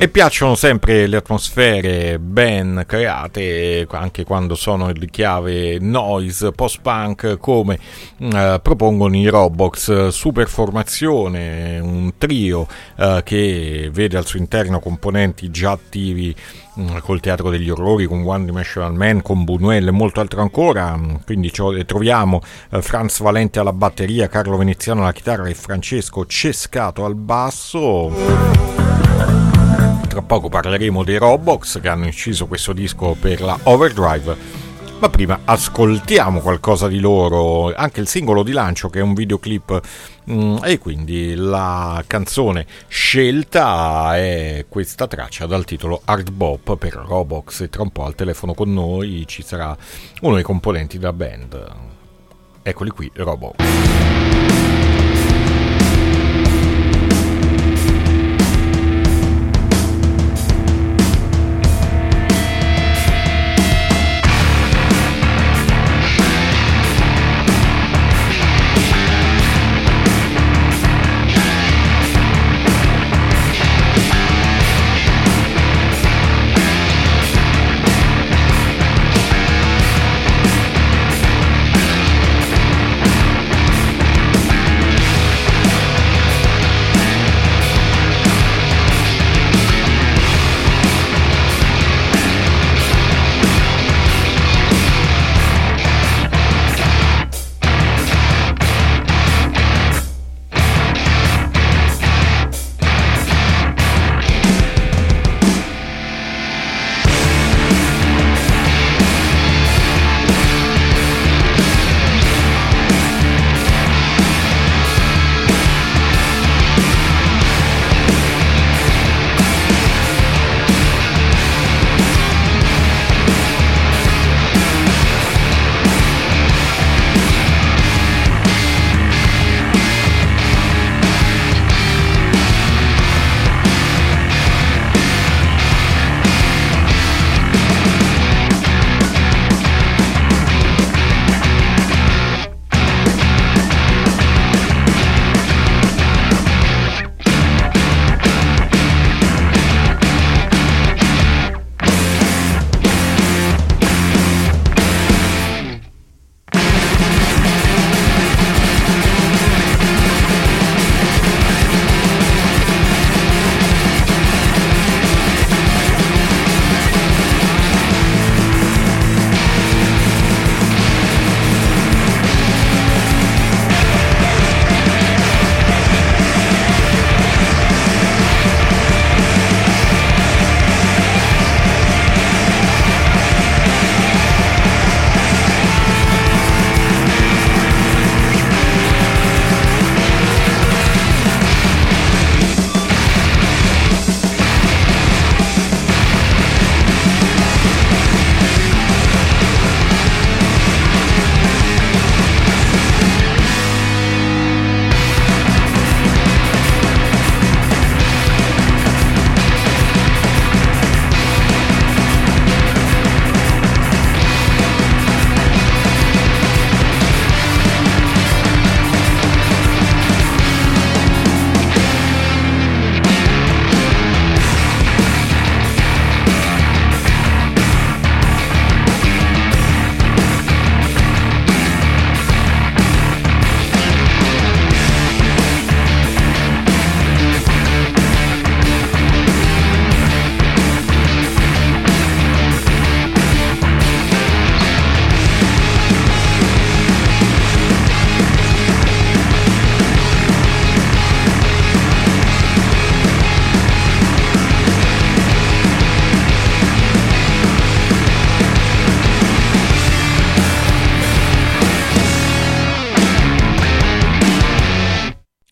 E piacciono sempre le atmosfere ben create, anche quando sono di chiave noise, post-punk, come eh, propongono i Robox. Superformazione, un trio eh, che vede al suo interno componenti già attivi mm, col Teatro degli Orrori, con One Dimensional Man, con Buñuel e molto altro ancora. Quindi troviamo eh, Franz Valente alla batteria, Carlo Veneziano alla chitarra e Francesco Cescato al basso tra poco parleremo dei Robox che hanno inciso questo disco per la Overdrive. Ma prima ascoltiamo qualcosa di loro, anche il singolo di lancio che è un videoclip mm, e quindi la canzone scelta è questa traccia dal titolo Hard Bop per Robox e tra un po' al telefono con noi ci sarà uno dei componenti della band. Eccoli qui, Robox.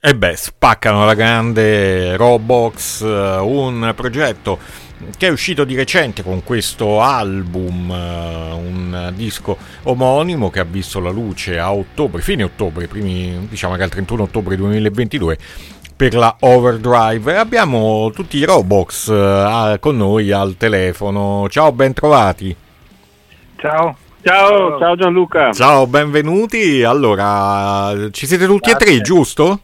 E beh, spaccano la grande Robox, eh, un progetto che è uscito di recente con questo album, eh, un disco omonimo che ha visto la luce a ottobre, fine ottobre, primi, diciamo che al 31 ottobre 2022 per la Overdrive. Abbiamo tutti i Robox uh, con noi al telefono. Ciao, ben trovati. Ciao. Ciao, ciao Gianluca. Ciao, benvenuti. Allora, ci siete tutti Grazie. e tre, giusto?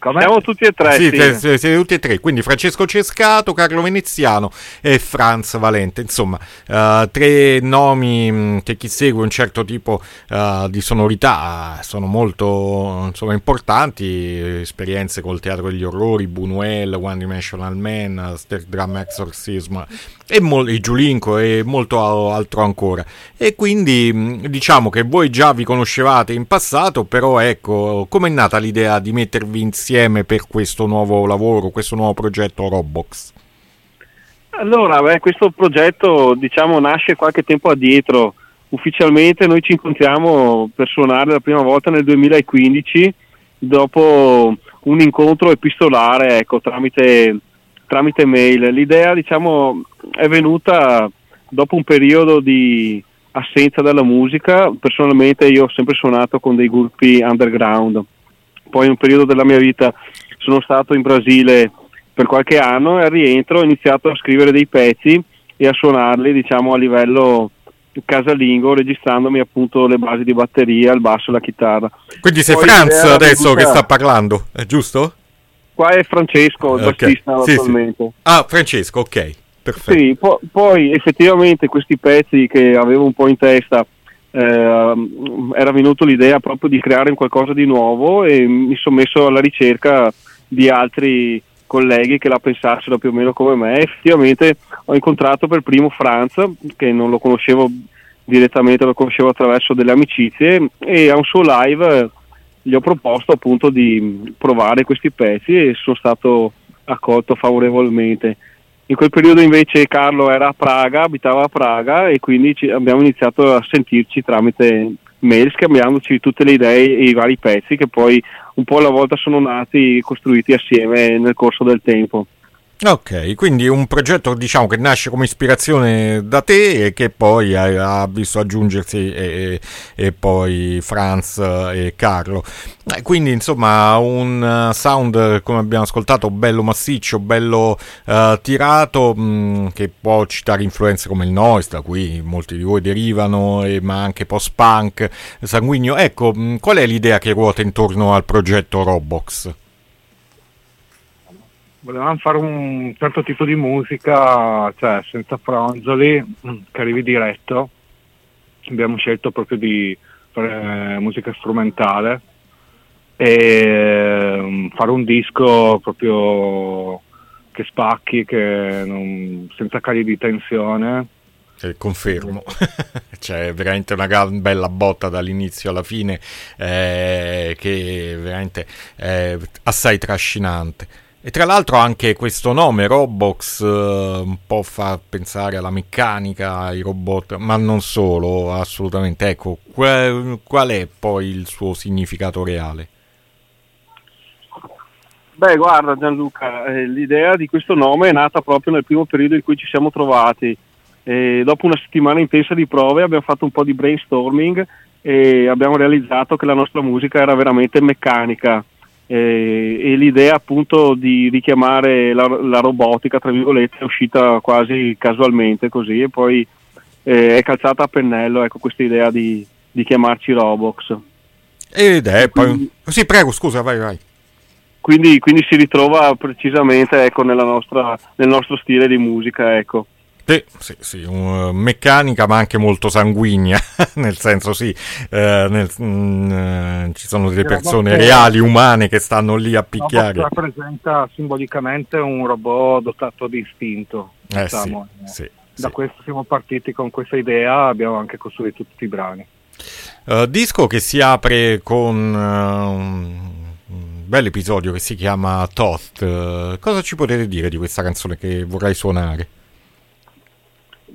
Come? Siamo tutti e tre. Sì, sì. siete tutti e tre. Quindi Francesco Cescato, Carlo Veneziano e Franz Valente. Insomma, uh, tre nomi mm, che chi segue un certo tipo uh, di sonorità sono molto insomma, importanti. Esperienze col teatro degli orrori, Buñuel, One Dimensional Man, Star Drum Exorcism e, mo- Giulinco e molto altro ancora. E quindi diciamo che voi già vi conoscevate in passato, però ecco, com'è nata l'idea di mettervi insieme? insieme per questo nuovo lavoro, questo nuovo progetto Robbox? Allora, beh, questo progetto diciamo nasce qualche tempo addietro. Ufficialmente noi ci incontriamo per suonare la prima volta nel 2015 dopo un incontro epistolare ecco, tramite, tramite mail. L'idea diciamo, è venuta dopo un periodo di assenza dalla musica. Personalmente io ho sempre suonato con dei gruppi underground poi in un periodo della mia vita sono stato in Brasile per qualche anno e al rientro ho iniziato a scrivere dei pezzi e a suonarli diciamo a livello casalingo registrandomi appunto le basi di batteria, il basso e la chitarra. Quindi sei Poi Franz adesso che sta parlando, è giusto? Qua è Francesco, il okay. bassista sì, attualmente. Sì. Ah, Francesco, ok, perfetto. Sì, po- poi effettivamente questi pezzi che avevo un po' in testa eh, era venuto l'idea proprio di creare qualcosa di nuovo e mi sono messo alla ricerca di altri colleghi che la pensassero più o meno come me. Effettivamente ho incontrato per primo Franz, che non lo conoscevo direttamente, lo conoscevo attraverso delle amicizie e a un suo live gli ho proposto appunto di provare questi pezzi e sono stato accolto favorevolmente. In quel periodo invece Carlo era a Praga, abitava a Praga e quindi abbiamo iniziato a sentirci tramite mail scambiandoci tutte le idee e i vari pezzi che poi un po' alla volta sono nati costruiti assieme nel corso del tempo. Ok, quindi un progetto diciamo che nasce come ispirazione da te e che poi ha, visto aggiungersi e, e, poi Franz e Carlo. Eh, quindi insomma un sound come abbiamo ascoltato bello massiccio, bello uh, tirato mh, mm, che può citare influenze come il noise da cui molti di voi derivano e, ma anche post-punk, sanguigno. Ecco, mh, mm, qual è l'idea che ruota intorno al progetto Robox? Volevamo fare un certo tipo di musica, cioè senza fronzoli, che arrivi diretto. Abbiamo scelto proprio di fare musica strumentale e um, fare un disco proprio che spacchi, che non, senza cali di tensione. Eh, confermo, c'è veramente una gran bella botta dall'inizio alla fine eh, che è veramente eh, assai trascinante. E tra l'altro anche questo nome, Robox, eh, un po' fa pensare alla meccanica, ai robot, ma non solo, assolutamente. Ecco, qual, è poi il suo significato reale? Beh, guarda Gianluca, eh, l'idea di questo nome è nata proprio nel primo periodo in cui ci siamo trovati. E dopo una settimana intensa di prove abbiamo fatto un po' di brainstorming e abbiamo realizzato che la nostra musica era veramente meccanica eh, e l'idea appunto di richiamare la, la, robotica tra virgolette è uscita quasi casualmente così e poi eh, è calzata a pennello ecco questa idea di, di chiamarci Robox ed è poi sì prego scusa vai vai. Quindi, quindi si ritrova precisamente ecco, nostra, nel nostro stile di musica ecco sì, sì, sì uh, meccanica ma anche molto sanguigna, nel senso sì, eh, nel, mh, mm, eh, ci sono delle persone reali, umane che stanno lì a picchiare. rappresenta simbolicamente un robot dotato di istinto. Eh, diciamo. sì, da questo siamo partiti con questa idea, abbiamo anche costruito tutti i brani. Uh, disco che si apre con uh, un bel episodio che si chiama Toth. Uh, cosa ci potete dire di questa canzone che vorrei suonare?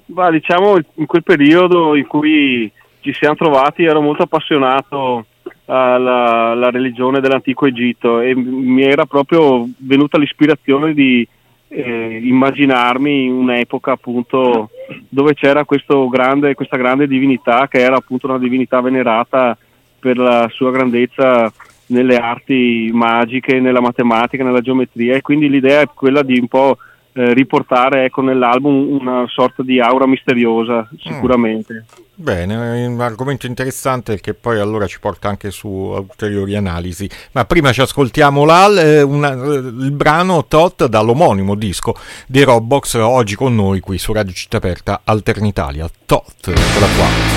Ma diciamo in quel periodo in cui ci siamo trovati ero molto appassionato alla, alla religione dell'antico Egitto e mi era proprio venuta l'ispirazione di eh, immaginarmi un'epoca appunto dove c'era grande, questa grande divinità che era appunto una divinità venerata per la sua grandezza nelle arti magiche, nella matematica, nella geometria. E quindi l'idea è quella di un po' eh, riportare ecco, nell'album una sorta di aura misteriosa, sicuramente. Mm. Bene, un argomento interessante che poi allora ci porta anche su ulteriori analisi. Ma prima ci ascoltiamo l'al, eh, una, il brano Tot dall'omonimo disco dei Robbox, oggi con noi qui su Radio Città Aperta, Alternitalia. Tot, eccola qua.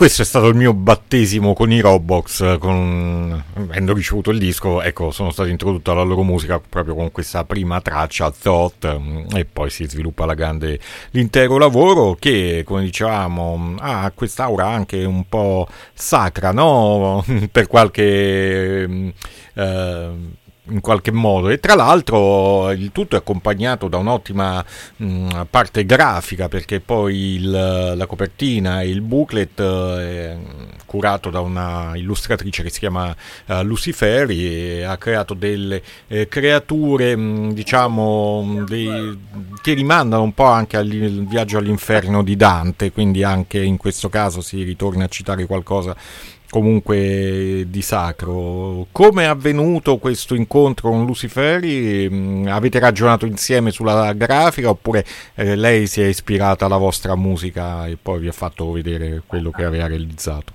Questo è stato il mio battesimo con i Roblox, con... avendo ricevuto il disco, ecco, sono stato introdotto alla loro musica proprio con questa prima traccia, Thought, e poi si sviluppa la grande l'intero lavoro che, come dicevamo, ha quest'aura anche un po' sacra, no? per qualche... Eh, in qualche modo. E tra l'altro il tutto è accompagnato da un'ottima mh, parte grafica perché poi il, la copertina e il booklet è curato da una illustratrice che si chiama uh, Luciferi e ha creato delle eh, creature mh, diciamo dei, che rimandano un po' anche al viaggio all'inferno di Dante. Quindi anche in questo caso si ritorna a citare qualcosa comunque di sacro. Come è avvenuto questo incontro con Luciferi? Mm, avete ragionato insieme sulla grafica oppure eh, lei si è ispirata alla vostra musica e poi vi ha fatto vedere quello che aveva realizzato?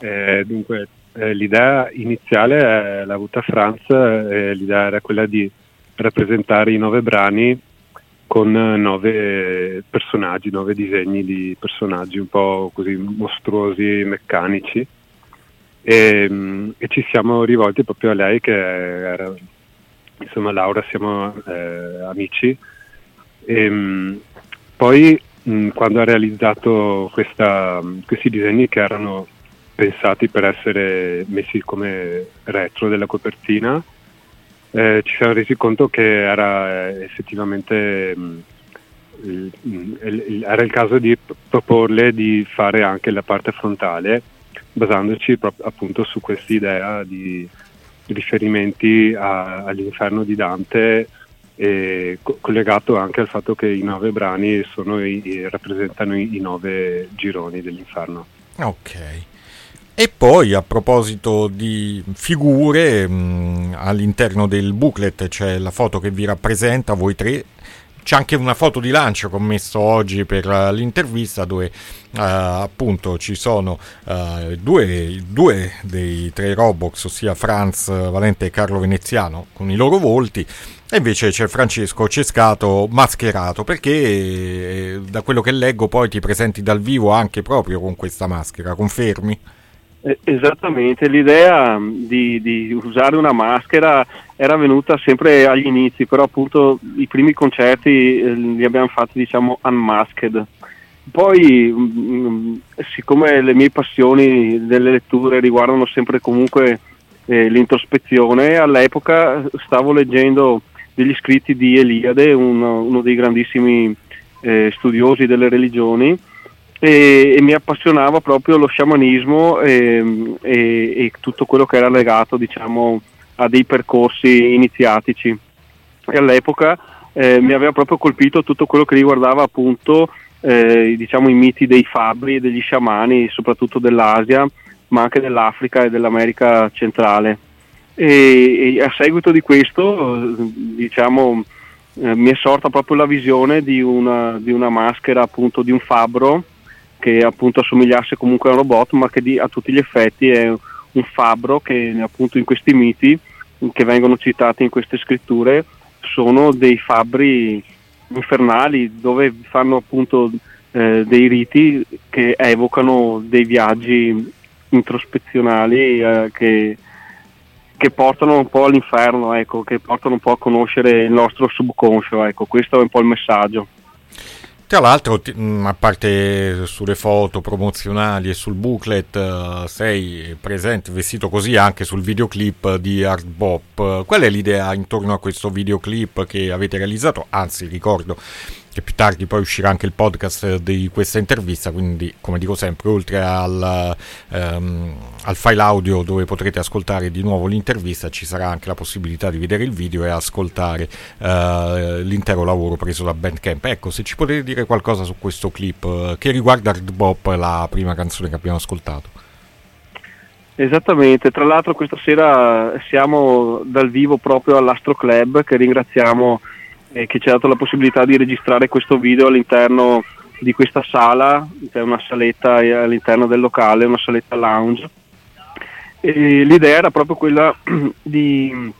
Eh, dunque, eh, l'idea iniziale l'ha avuta Franz, eh, l'idea era quella di rappresentare i nove brani con nove personaggi, nove disegni di personaggi un po' così mostruosi, meccanici. E, mm, e ci siamo rivolti proprio a lei che era, insomma Laura siamo eh, amici. E, mm, poi mh, mm, quando ha realizzato questa, questi disegni che erano pensati per essere messi come retro della copertina, eh, ci siamo resi conto che era eh, effettivamente mh, il, il, era il caso di proporle di fare anche la parte frontale basandoci pro- appunto su questa idea di riferimenti a, all'inferno di Dante e co- collegato anche al fatto che i nove brani i, rappresentano i, i nove gironi dell'inferno. Ok. E poi a proposito di figure, mh, mm, all'interno del booklet c'è la foto che vi rappresenta, voi tre, c'è anche una foto di lancio che ho messo oggi per uh, l'intervista dove uh, appunto ci sono uh, due, due, dei tre Robox, ossia Franz Valente e Carlo Veneziano, con i loro volti. E invece c'è Francesco Cescato mascherato perché eh, da quello che leggo poi ti presenti dal vivo anche proprio con questa maschera, confermi? Eh, esattamente, l'idea di, di, usare una maschera era venuta sempre agli inizi, però appunto i primi concerti eh, li abbiamo fatti diciamo unmasked. Poi, mh, mm, siccome le mie passioni delle letture riguardano sempre comunque eh, l'introspezione, all'epoca stavo leggendo degli scritti di Eliade, uno, uno dei grandissimi eh, studiosi delle religioni, e, e, mi appassionava proprio lo sciamanismo e, e, e, tutto quello che era legato diciamo, a dei percorsi iniziatici. E all'epoca eh, mi aveva proprio colpito tutto quello che riguardava appunto eh, diciamo, i miti dei fabbri e degli sciamani, soprattutto dell'Asia, ma anche dell'Africa e dell'America centrale. E, a seguito di questo, diciamo, eh, mi è sorta proprio la visione di una, di una maschera appunto di un fabbro che appunto assomigliasse comunque a un robot, ma che di, a tutti gli effetti è un fabbro che appunto in questi miti che vengono citati in queste scritture sono dei fabbri infernali dove fanno appunto eh, dei riti che evocano dei viaggi introspezionali eh, che, che, portano un po' all'inferno, ecco, che portano un po' a conoscere il nostro subconscio, ecco, questo è un po' il messaggio. Tra l'altro, mm, a parte sulle foto promozionali e sul booklet, uh, sei presente vestito così anche sul videoclip di Art Bop. Qual è l'idea intorno a questo videoclip che avete realizzato? Anzi, ricordo che più tardi poi uscirà anche il podcast di questa intervista, quindi come dico sempre, oltre al, um, al, file audio dove potrete ascoltare di nuovo l'intervista, ci sarà anche la possibilità di vedere il video e ascoltare uh, l'intero lavoro preso da Bandcamp. Ecco, se ci potete dire qualcosa su questo clip uh, che riguarda Hard Bop, la prima canzone che abbiamo ascoltato. Esattamente, tra l'altro questa sera siamo dal vivo proprio all'Astro Club che ringraziamo eh, che ci ha dato la possibilità di registrare questo video all'interno di questa sala, c'è una saletta all'interno del locale, una saletta lounge. E l'idea era proprio quella di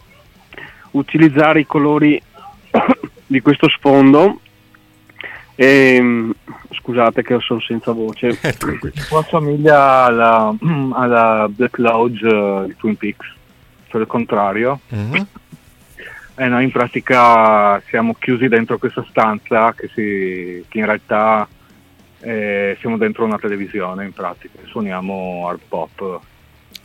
utilizzare i colori di questo sfondo. E, scusate che sono senza voce. Un po' assomiglia alla, alla Black Lodge uh, di Twin Peaks, cioè il contrario. Mm-hmm eh, noi in pratica siamo chiusi dentro questa stanza che, si, che in realtà eh, siamo dentro una televisione in pratica, suoniamo hard pop.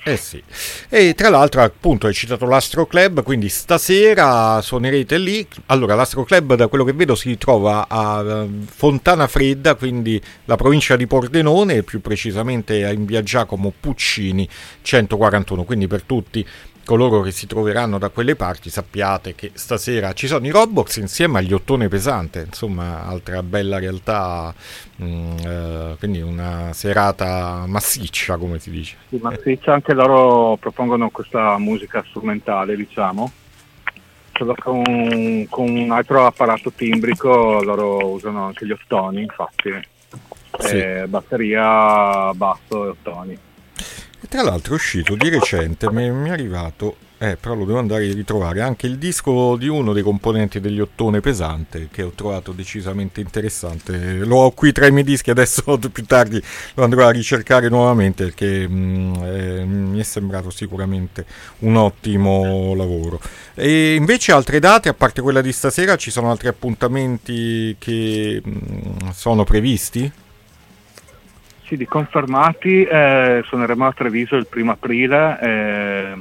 Eh sì, e tra l'altro appunto hai citato l'Astro Club, quindi stasera suonerete lì. Allora l'Astro Club da quello che vedo si trova a eh, Fontana Fredda, quindi la provincia di Pordenone, più precisamente in via Giacomo Puccini 141, quindi per tutti coloro che si troveranno da quelle parti sappiate che stasera ci sono i Roblox insieme agli ottone pesante, insomma altra bella realtà, mh, mm, eh, quindi una serata massiccia come si dice. Sì, massiccia, anche loro propongono questa musica strumentale diciamo, solo con, con un altro apparato timbrico loro usano anche gli ottoni infatti, sì. eh, batteria, basso e ottoni. E tra l'altro è uscito di recente, mi, è arrivato, eh, però lo devo andare a ritrovare, anche il disco di uno dei componenti degli Ottone Pesante, che ho trovato decisamente interessante. Lo ho qui tra i miei dischi, adesso più tardi lo andrò a ricercare nuovamente perché mh, mm, eh, mi è sembrato sicuramente un ottimo lavoro. E invece altre date, a parte quella di stasera, ci sono altri appuntamenti che mh, mm, sono previsti? Sì, di confermati eh, suoneremo a Treviso il primo aprile eh,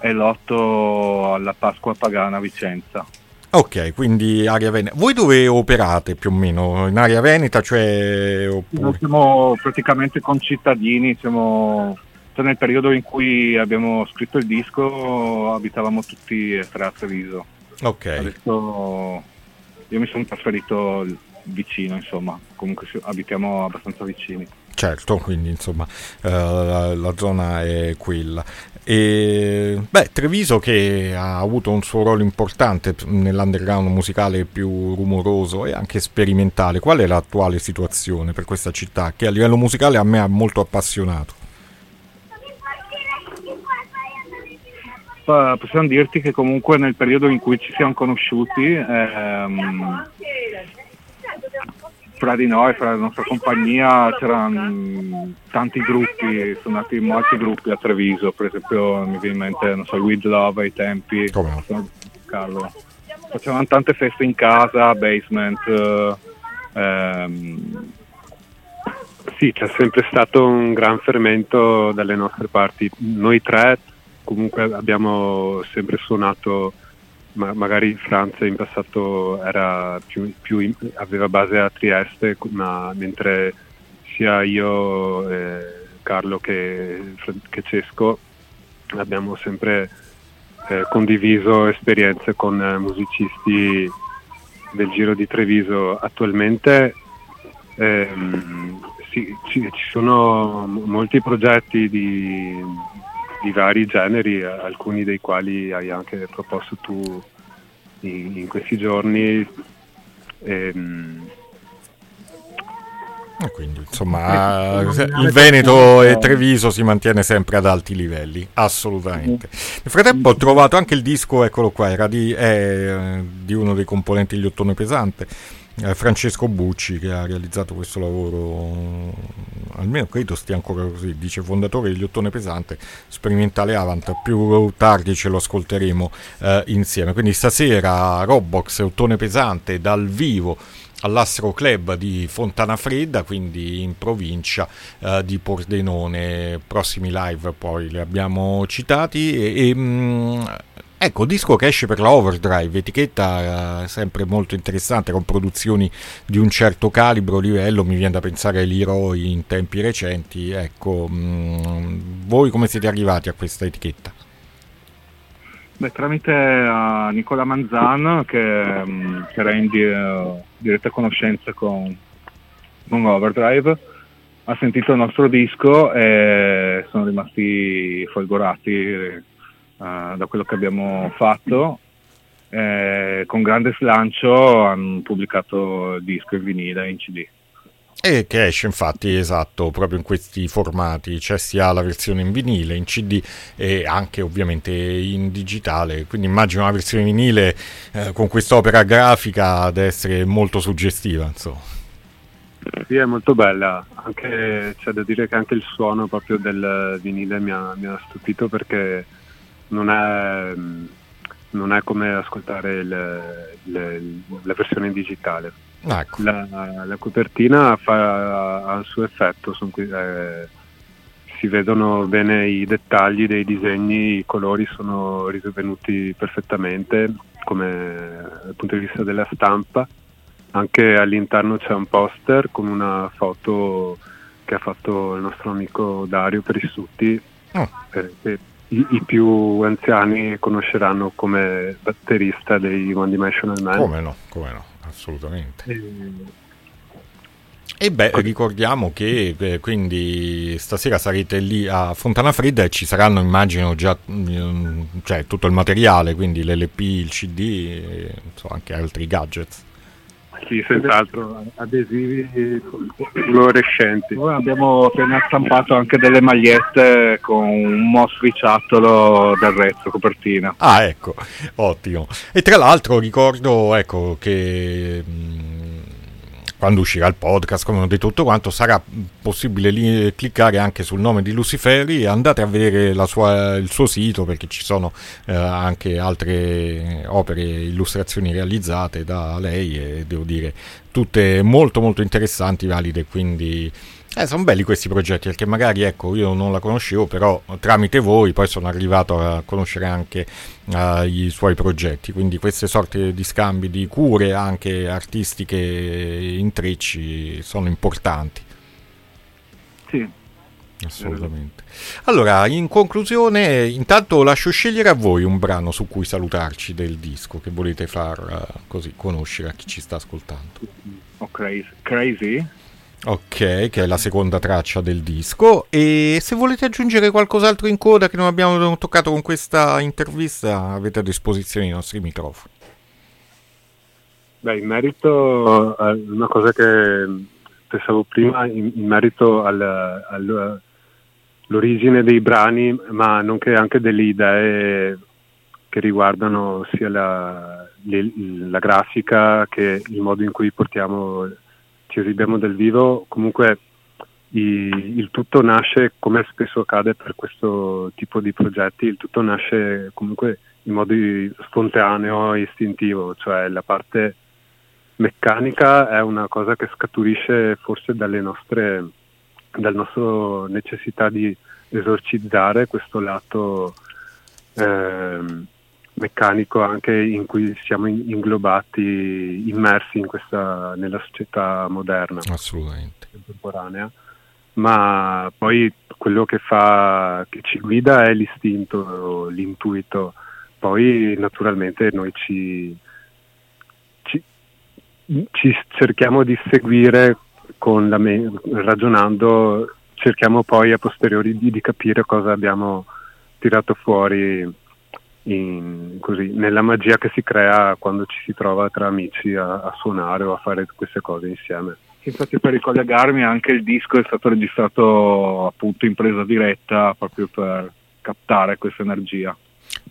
e l'8 alla Pasqua Pagana a Vicenza. Ok, quindi area veneta. Voi dove operate più o meno? In area veneta, cioè... Oppure... Noi siamo praticamente concittadini, siamo... Cioè nel periodo in cui abbiamo scritto il disco abitavamo tutti e tre a Treviso. Ok. Adesso io mi sono trasferito vicino, insomma, comunque abitiamo abbastanza vicini. Certo, quindi insomma uh, la, la, zona è quella. E, beh, Treviso che ha avuto un suo ruolo importante nell'underground musicale più rumoroso e anche sperimentale. Qual è l'attuale situazione per questa città che a livello musicale a me ha molto appassionato? Possiamo dirti che comunque nel periodo in cui ci siamo conosciuti ehm, fra di noi, fra la nostra compagnia, c'erano tanti gruppi, sono nati molti gruppi a Treviso, per esempio mi viene in mente, non so, With Love ai tempi, Come? Carlo. Facevano tante feste in casa, basement. Ehm, sì, c'è sempre stato un gran fermento dalle nostre parti. Noi tre comunque abbiamo sempre suonato ma magari Francia in passato più, più, aveva base a Trieste, ma mentre sia io, eh, Carlo che, che, Cesco abbiamo sempre eh, condiviso esperienze con eh, musicisti del Giro di Treviso. Attualmente ehm, sì, ci, ci, sono molti progetti di, di vari generi, alcuni dei quali hai anche proposto tu in, in questi giorni. Ehm, quindi insomma il Veneto e Treviso si mantiene sempre ad alti livelli, assolutamente. Nel frattempo ho trovato anche il disco, eccolo qua, era di, è, di uno dei componenti di Ottone Pesante eh, Francesco Bucci che ha realizzato questo lavoro, almeno credo stia ancora così, dice fondatore degli Ottone Pesante, sperimentale Avant, più tardi ce lo ascolteremo eh, insieme. Quindi stasera Robbox Ottone Pesante dal vivo all'Astro Club di Fontana Fredda, quindi in provincia eh, di Pordenone. Prossimi live poi li abbiamo citati e, e mh, mm, Ecco, disco che esce per la Overdrive, etichetta eh, sempre molto interessante con produzioni di un certo calibro, livello, mi viene da pensare ai Leroy in tempi recenti. Ecco, mh, mm, voi come siete arrivati a questa etichetta? Beh, tramite uh, Nicola Manzan che, um, che era in di, uh, diretta conoscenza con, con Overdrive ha sentito il nostro disco e sono rimasti folgorati uh, da quello che abbiamo fatto. Eh, con grande slancio hanno pubblicato il disco in vinile in CD. E che esce infatti esatto proprio in questi formati, c'è sia la versione in vinile, in CD e anche ovviamente in digitale, quindi immagino una versione vinile eh, con quest'opera grafica ad essere molto suggestiva. Insomma. Sì, è molto bella, anche, c'è da dire che anche il suono proprio del vinile mi ha, mi ha stupito perché non è, non è come ascoltare le, le, la versione digitale. Ecco. La, la, copertina fa, ha il suo effetto, qui, eh, si vedono bene i dettagli dei disegni, i colori sono rivenuti perfettamente come dal punto di vista della stampa. Anche all'interno c'è un poster con una foto che ha fatto il nostro amico Dario Perissutti, oh. eh, i, i, più anziani conosceranno come batterista dei One Dimensional Man. Come no, come no, assolutamente. E... E beh, ricordiamo che eh, quindi stasera sarete lì a Fontana Fredda e ci saranno, immagino, già mm, cioè, tutto il materiale, quindi l'LP, il CD e so, anche altri gadgets. Sì, senz'altro, adesivi fluorescenti. Noi abbiamo appena stampato anche delle magliette con un mostriciattolo del retro copertina. Ah, ecco, ottimo. E tra l'altro ricordo ecco, che quando uscirà il podcast, come ho detto tutto quanto, sarà possibile lì cliccare anche sul nome di Luciferi e andate a vedere sua, il suo sito perché ci sono eh, anche altre opere, illustrazioni realizzate da lei e devo dire tutte molto molto interessanti, valide, quindi eh, sono belli questi progetti perché magari ecco io non la conoscevo però tramite voi poi sono arrivato a conoscere anche uh, i suoi progetti quindi queste sorte di scambi di cure anche artistiche intrecci sono importanti sì Assolutamente. Allora, in conclusione, intanto lascio scegliere a voi un brano su cui salutarci del disco che volete far uh, così conoscere a chi ci sta ascoltando. Oh, crazy. crazy. Ok, che è la seconda traccia del disco. E se volete aggiungere qualcos'altro in coda che non abbiamo toccato con questa intervista, avete a disposizione i nostri microfoni. Beh, in merito a una cosa che pensavo prima, in, merito all'origine dei brani, ma nonché anche delle idee che riguardano sia la, la grafica che il modo in cui portiamo ci esibiamo dal vivo, comunque i, il tutto nasce, come spesso accade per questo tipo di progetti, il tutto nasce comunque in modo spontaneo e istintivo, cioè la parte meccanica è una cosa che scaturisce forse dalle nostre, dalla nostra necessità di esorcizzare questo lato eh, meccanico anche in cui siamo inglobati, immersi in questa, nella società moderna. Assolutamente. Contemporanea. Ma poi quello che, fa, che ci guida è l'istinto, l'intuito. Poi naturalmente noi ci, ci, ci cerchiamo di seguire con la me- ragionando, cerchiamo poi a posteriori di, di capire cosa abbiamo tirato fuori in, così, nella magia che si crea quando ci si trova tra amici a, a, suonare o a fare queste cose insieme. Infatti per ricollegarmi anche il disco è stato registrato appunto in presa diretta proprio per captare questa energia.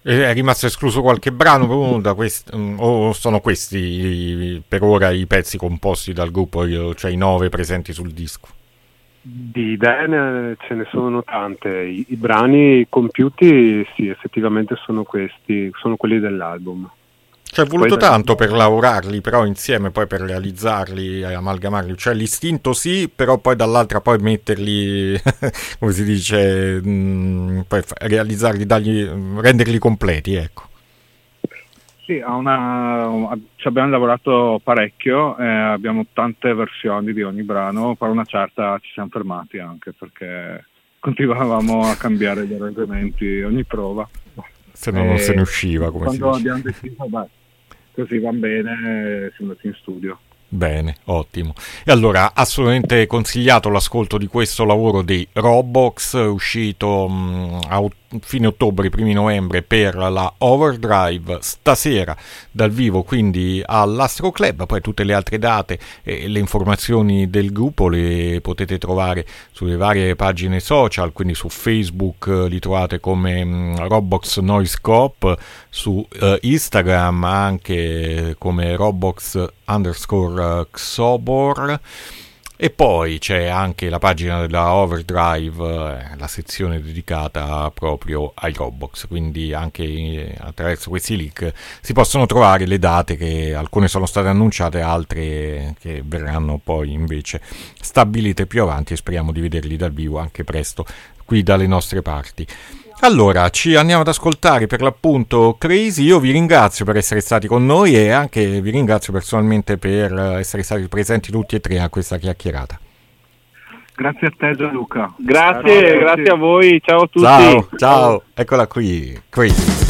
È rimasto escluso qualche brano da questi, o sono questi per ora i pezzi composti dal gruppo, cioè i nove presenti sul disco? Di idee ce ne sono tante, I, i, brani compiuti sì, effettivamente sono questi, sono quelli dell'album. Ci è voluto tanto per lavorarli, però insieme poi per realizzarli e amalgamarli, cioè l'istinto sì, però poi dall'altra poi metterli, come si dice, mh, mm, poi realizzarli, dargli, renderli completi, ecco. Sì, una, ci abbiamo lavorato parecchio, eh, abbiamo tante versioni di ogni brano, per una certa ci siamo fermati anche perché continuavamo a cambiare gli arrangiamenti ogni prova. Se no non se ne usciva, come. Quando abbiamo deciso, beh, così va bene, siamo andati in studio. Bene, ottimo. E allora, assolutamente consigliato l'ascolto di questo lavoro dei Robox, uscito mh, a fine ottobre, primi novembre per la Overdrive, stasera dal vivo quindi all'Astro Club, poi tutte le altre date e le informazioni del gruppo le potete trovare sulle varie pagine social, quindi su Facebook li trovate come mh, Robox Noise Cop, su uh, Instagram anche come Robox underscore Xobor e poi c'è anche la pagina della Overdrive, eh, la sezione dedicata proprio ai Roblox, quindi anche eh, attraverso questi link si possono trovare le date che alcune sono state annunciate, altre che verranno poi invece stabilite più avanti e speriamo di vederli dal vivo anche presto qui dalle nostre parti. Allora, ci andiamo ad ascoltare per l'appunto Crazy. Io vi ringrazio per essere stati con noi e anche vi ringrazio personalmente per essere stati presenti tutti e tre a questa chiacchierata. Grazie a te Gianluca. Grazie, grazie a voi. Ciao a tutti. Ciao, ciao. Eccola qui, Crazy.